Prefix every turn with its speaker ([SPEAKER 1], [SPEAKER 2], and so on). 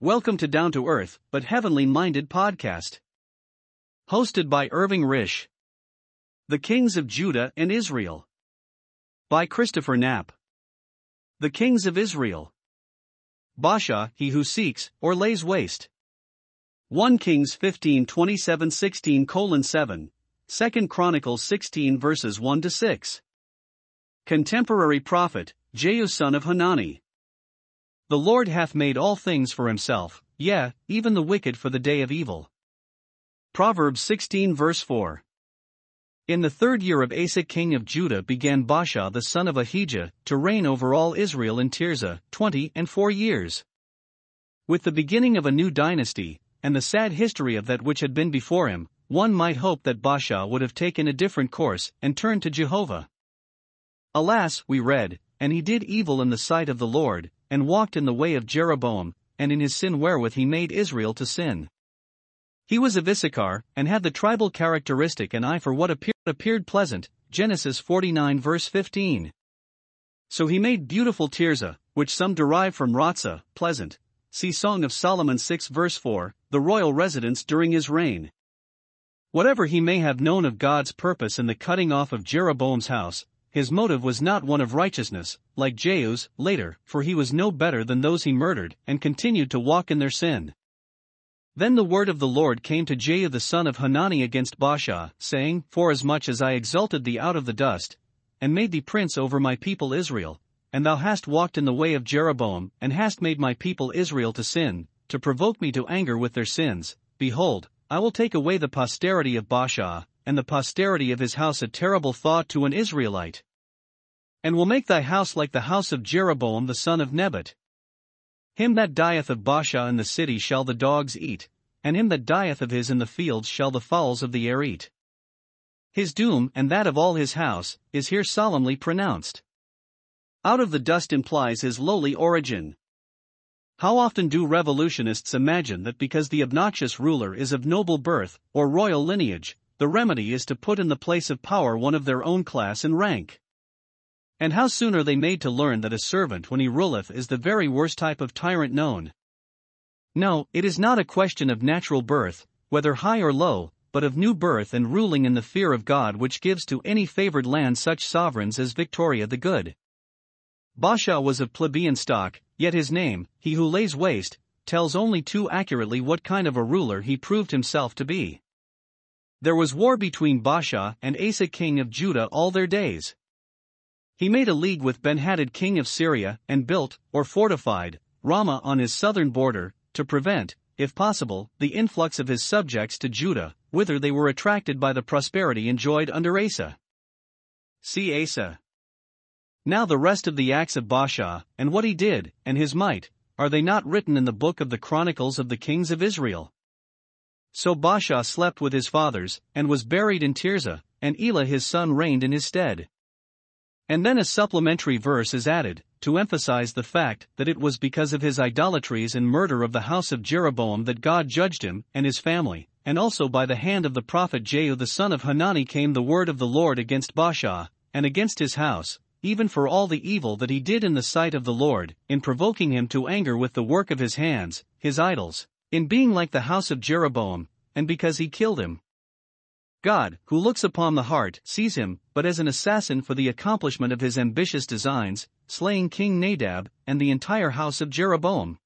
[SPEAKER 1] Welcome to Down to Earth, but Heavenly Minded podcast. Hosted by Irving Risch. The Kings of Judah and Israel. By Christopher Knapp. The Kings of Israel. Baasha, he who seeks, or lays waste. 1 Kings 15 27 16 colon 7. 2 Chronicles 16 verses 1 to 6. Contemporary prophet, Jehu son of Hanani. The Lord hath made all things for himself, yea, even the wicked for the day of evil. Proverbs 16 verse 4. In the third year of Asa king of Judah began Baasha the son of Ahijah to reign over all Israel in Tirzah, twenty and four years. With the beginning of a new dynasty, and the sad history of that which had been before him, one might hope that Baasha would have taken a different course and turned to Jehovah. Alas, we read, and he did evil in the sight of the Lord, and walked in the way of Jeroboam, and in his sin wherewith he made Israel to sin. He was of Issachar, and had the tribal characteristic and eye for what appeared, appeared pleasant, Genesis 49 verse 15. So he made beautiful Tirzah, which some derive from Ratzah, pleasant. See Song of Solomon 6 verse 4, the royal residence during his reign. Whatever he may have known of God's purpose in the cutting off of Jeroboam's house, his motive was not one of righteousness, like Jehu's, later, for he was no better than those he murdered, and continued to walk in their sin. Then the word of the Lord came to Jehu the son of Hanani against Baasha, saying, Forasmuch as I exalted thee out of the dust, and made thee prince over my people Israel, and thou hast walked in the way of Jeroboam, and hast made my people Israel to sin, to provoke me to anger with their sins, behold, I will take away the posterity of Baasha, and the posterity of his house a terrible thought to an Israelite. And will make thy house like the house of Jeroboam the son of Nebat. Him that dieth of Baasha in the city shall the dogs eat, and him that dieth of his in the fields shall the fowls of the air eat. His doom, and that of all his house, is here solemnly pronounced. Out of the dust implies his lowly origin. How often do revolutionists imagine that because the obnoxious ruler is of noble birth, or royal lineage, the remedy is to put in the place of power one of their own class and rank. And how soon are they made to learn that a servant when he ruleth is the very worst type of tyrant known? No, it is not a question of natural birth, whether high or low, but of new birth and ruling in the fear of God which gives to any favored land such sovereigns as Victoria the Good. Baasha was of plebeian stock, yet his name, he who lays waste, tells only too accurately what kind of a ruler he proved himself to be. There was war between Baasha and Asa king of Judah all their days. He made a league with Benhadad king of Syria and built, or fortified, Ramah on his southern border, to prevent, if possible, the influx of his subjects to Judah, whither they were attracted by the prosperity enjoyed under Asa. See Asa. Now the rest of the acts of Baasha, and what he did, and his might, are they not written in the book of the Chronicles of the Kings of Israel? So Baasha slept with his fathers, and was buried in Tirzah, and Elah his son reigned in his stead. And then a supplementary verse is added, to emphasize the fact that it was because of his idolatries and murder of the house of Jeroboam that God judged him and his family, and also by the hand of the prophet Jehu the son of Hanani came the word of the Lord against Baasha, and against his house, even for all the evil that he did in the sight of the Lord, in provoking him to anger with the work of his hands, his idols, in being like the house of Jeroboam, and because he killed him. God, who looks upon the heart, sees him, but as an assassin for the accomplishment of his ambitious designs, slaying King Nadab and the entire house of Jeroboam.